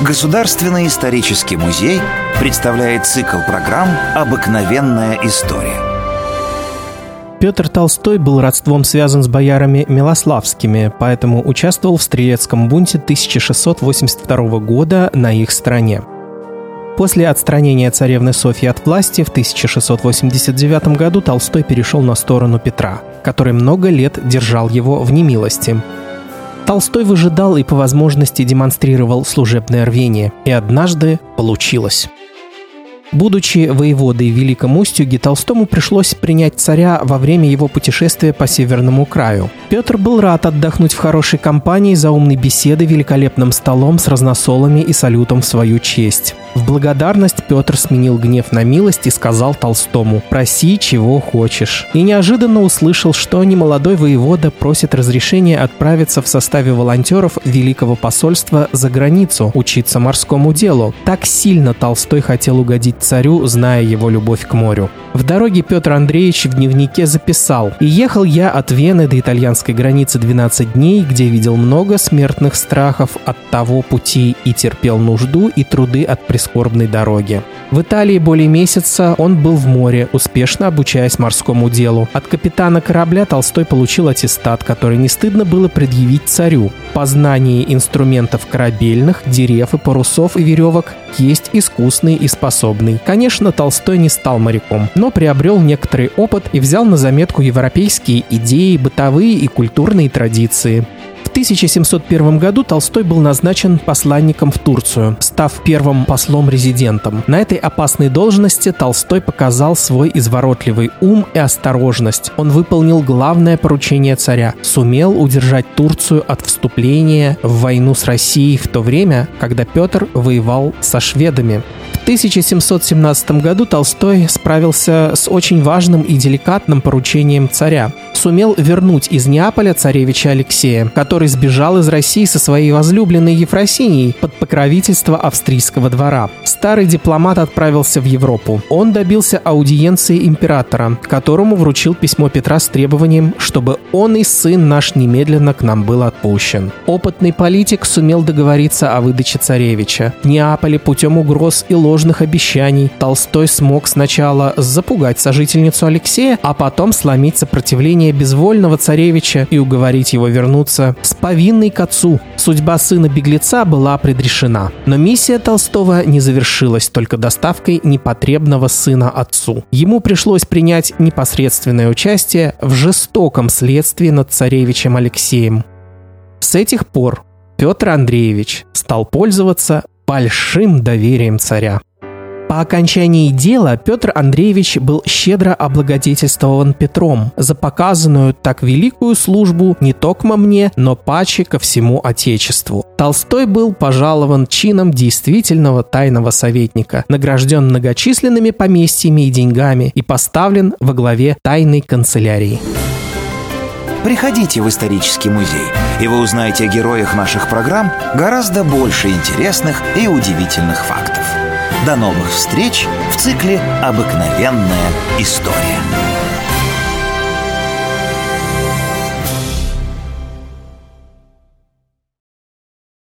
Государственный исторический музей представляет цикл программ «Обыкновенная история». Петр Толстой был родством связан с боярами Милославскими, поэтому участвовал в стрелецком бунте 1682 года на их стороне. После отстранения царевны Софьи от власти в 1689 году Толстой перешел на сторону Петра, который много лет держал его в немилости. Толстой выжидал и по возможности демонстрировал служебное рвение, и однажды получилось. Будучи воеводой в Великом Устюге, Толстому пришлось принять царя во время его путешествия по Северному краю. Петр был рад отдохнуть в хорошей компании за умной беседой великолепным столом с разносолами и салютом в свою честь. В благодарность Петр сменил гнев на милость и сказал Толстому «Проси, чего хочешь». И неожиданно услышал, что немолодой воевода просит разрешения отправиться в составе волонтеров Великого посольства за границу, учиться морскому делу. Так сильно Толстой хотел угодить царю, зная его любовь к морю. В дороге Петр Андреевич в дневнике записал «И ехал я от Вены до итальянской границы 12 дней, где видел много смертных страхов от того пути и терпел нужду и труды от прискорбной дороги». В Италии более месяца он был в море, успешно обучаясь морскому делу. От капитана корабля Толстой получил аттестат, который не стыдно было предъявить царю. Познание инструментов корабельных, дерев и парусов и веревок есть искусный и способный. Конечно, Толстой не стал моряком, но приобрел некоторый опыт и взял на заметку европейские идеи, бытовые и культурные традиции. В 1701 году Толстой был назначен посланником в Турцию, став первым послом-резидентом. На этой опасной должности Толстой показал свой изворотливый ум и осторожность. Он выполнил главное поручение царя – сумел удержать Турцию от вступления в войну с Россией в то время, когда Петр воевал со шведами. В 1717 году Толстой справился с очень важным и деликатным поручением царя. Сумел вернуть из Неаполя царевича Алексея, который сбежал из России со своей возлюбленной Ефросинией под покровительство австрийского двора. Старый дипломат отправился в Европу. Он добился аудиенции императора, которому вручил письмо Петра с требованием, чтобы он и сын наш немедленно к нам был отпущен. Опытный политик сумел договориться о выдаче царевича. Неаполе путем угроз и ложь ложных обещаний. Толстой смог сначала запугать сожительницу Алексея, а потом сломить сопротивление безвольного царевича и уговорить его вернуться с повинной к отцу. Судьба сына беглеца была предрешена. Но миссия Толстого не завершилась только доставкой непотребного сына отцу. Ему пришлось принять непосредственное участие в жестоком следствии над царевичем Алексеем. С этих пор Петр Андреевич стал пользоваться большим доверием царя. По окончании дела Петр Андреевич был щедро облагодетельствован Петром за показанную так великую службу не только мне, но паче ко всему Отечеству. Толстой был пожалован чином действительного тайного советника, награжден многочисленными поместьями и деньгами и поставлен во главе тайной канцелярии. Приходите в исторический музей, и вы узнаете о героях наших программ гораздо больше интересных и удивительных фактов. До новых встреч в цикле «Обыкновенная история».